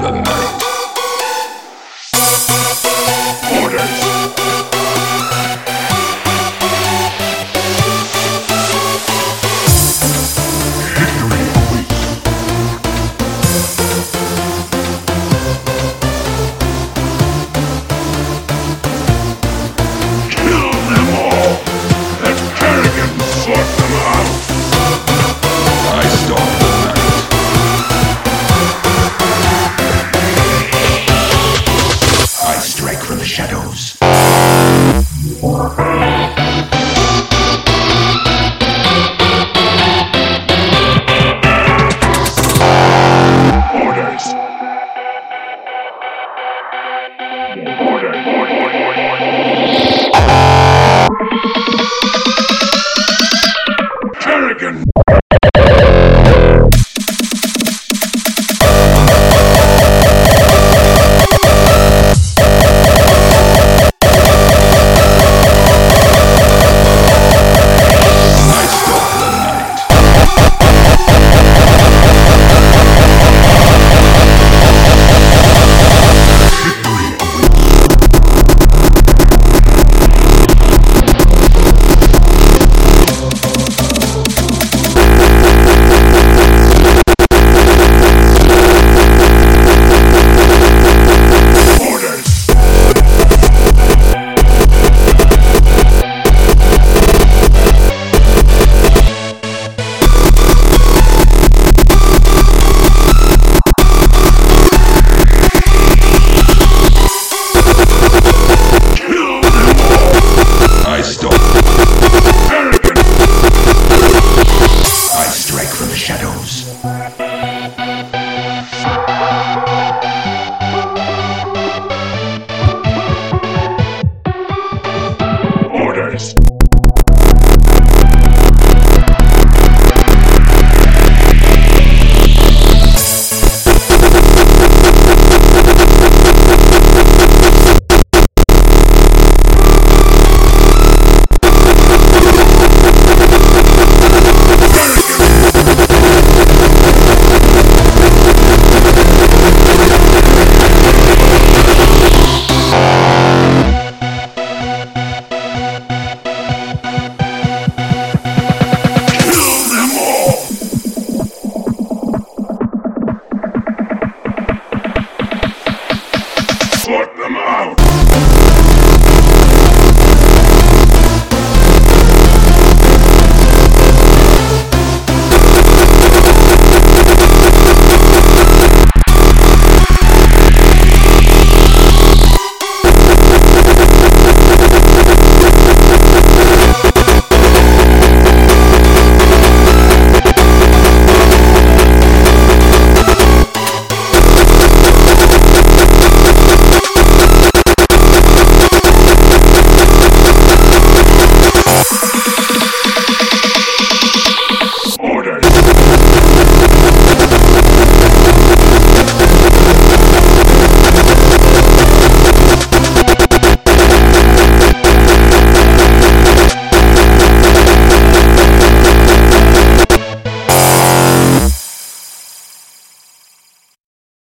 Looking money. Order. Order. Christ.